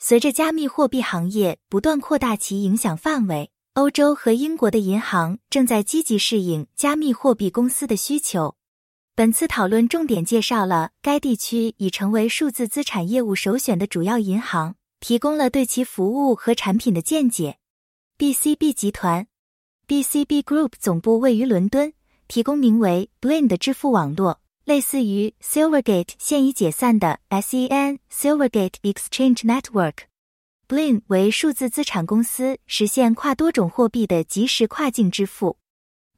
随着加密货币行业不断扩大其影响范围，欧洲和英国的银行正在积极适应加密货币公司的需求。本次讨论重点介绍了该地区已成为数字资产业务首选的主要银行，提供了对其服务和产品的见解。BCB 集团，BCB Group 总部位于伦敦，提供名为 Blin 的支付网络，类似于 Silvergate 现已解散的 SEN Silvergate Exchange Network。Blin 为数字资产公司，实现跨多种货币的即时跨境支付。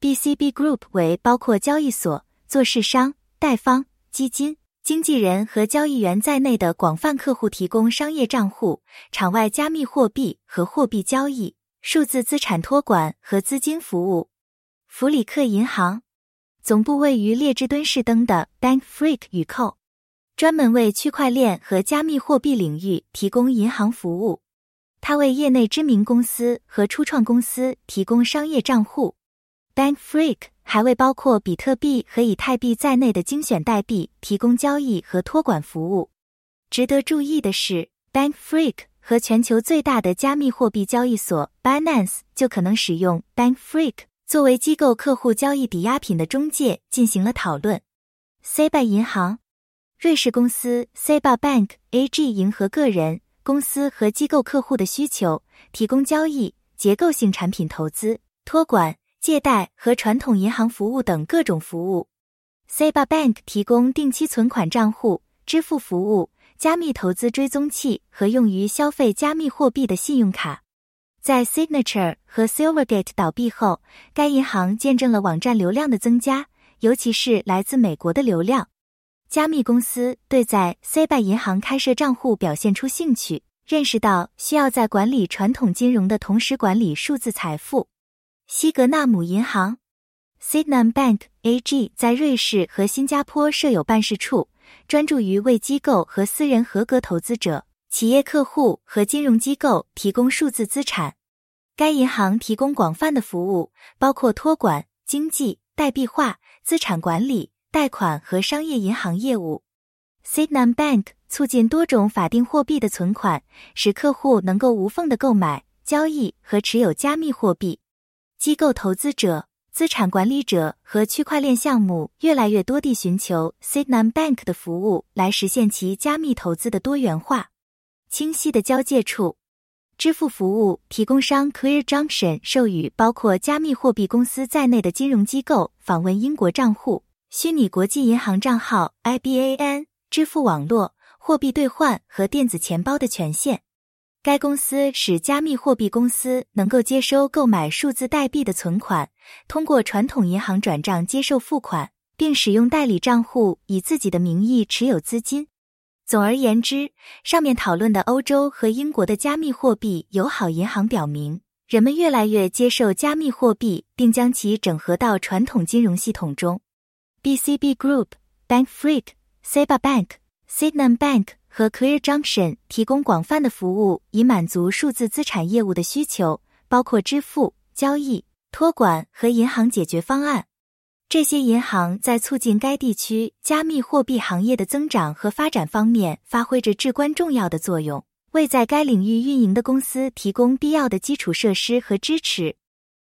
BCB Group 为包括交易所。做市商、贷方、基金经纪人和交易员在内的广泛客户提供商业账户、场外加密货币和货币交易、数字资产托管和资金服务。弗里克银行总部位于列支敦士登的 Bank Freak 与扣专门为区块链和加密货币领域提供银行服务。它为业内知名公司和初创公司提供商业账户。Bank Freak。还为包括比特币和以太币在内的精选代币提供交易和托管服务。值得注意的是，Bank Freak 和全球最大的加密货币交易所 Binance 就可能使用 Bank Freak 作为机构客户交易抵押品的中介进行了讨论。SEBA 银行，瑞士公司 SEBA Bank AG 迎合个人、公司和机构客户的需求，提供交易、结构性产品投资、托管。借贷和传统银行服务等各种服务，SEBA Bank 提供定期存款账户、支付服务、加密投资追踪器和用于消费加密货币的信用卡。在 Signature 和 Silvergate 倒闭后，该银行见证了网站流量的增加，尤其是来自美国的流量。加密公司对在 SEBA 银行开设账户表现出兴趣，认识到需要在管理传统金融的同时管理数字财富。西格纳姆银行 （Signum Bank AG） 在瑞士和新加坡设有办事处，专注于为机构和私人合格投资者、企业客户和金融机构提供数字资产。该银行提供广泛的服务，包括托管、经济、代币化、资产管理、贷款和商业银行业务。Sygnum Bank 促进多种法定货币的存款，使客户能够无缝的购买、交易和持有加密货币。机构投资者、资产管理者和区块链项目越来越多地寻求 Sygnum Bank 的服务，来实现其加密投资的多元化。清晰的交界处，支付服务提供商 Clear Junction 授予包括加密货币公司在内的金融机构访问英国账户、虚拟国际银行账号 IBAN、支付网络、货币兑换和电子钱包的权限。该公司使加密货币公司能够接收购买数字代币的存款，通过传统银行转账接受付款，并使用代理账户以自己的名义持有资金。总而言之，上面讨论的欧洲和英国的加密货币友好银行表明，人们越来越接受加密货币，并将其整合到传统金融系统中。BCB Group、Bank Freak、SEBA Bank、Sygnum Bank。和 Clear Junction 提供广泛的服务，以满足数字资产业务的需求，包括支付、交易、托管和银行解决方案。这些银行在促进该地区加密货币行业的增长和发展方面发挥着至关重要的作用，为在该领域运营的公司提供必要的基础设施和支持。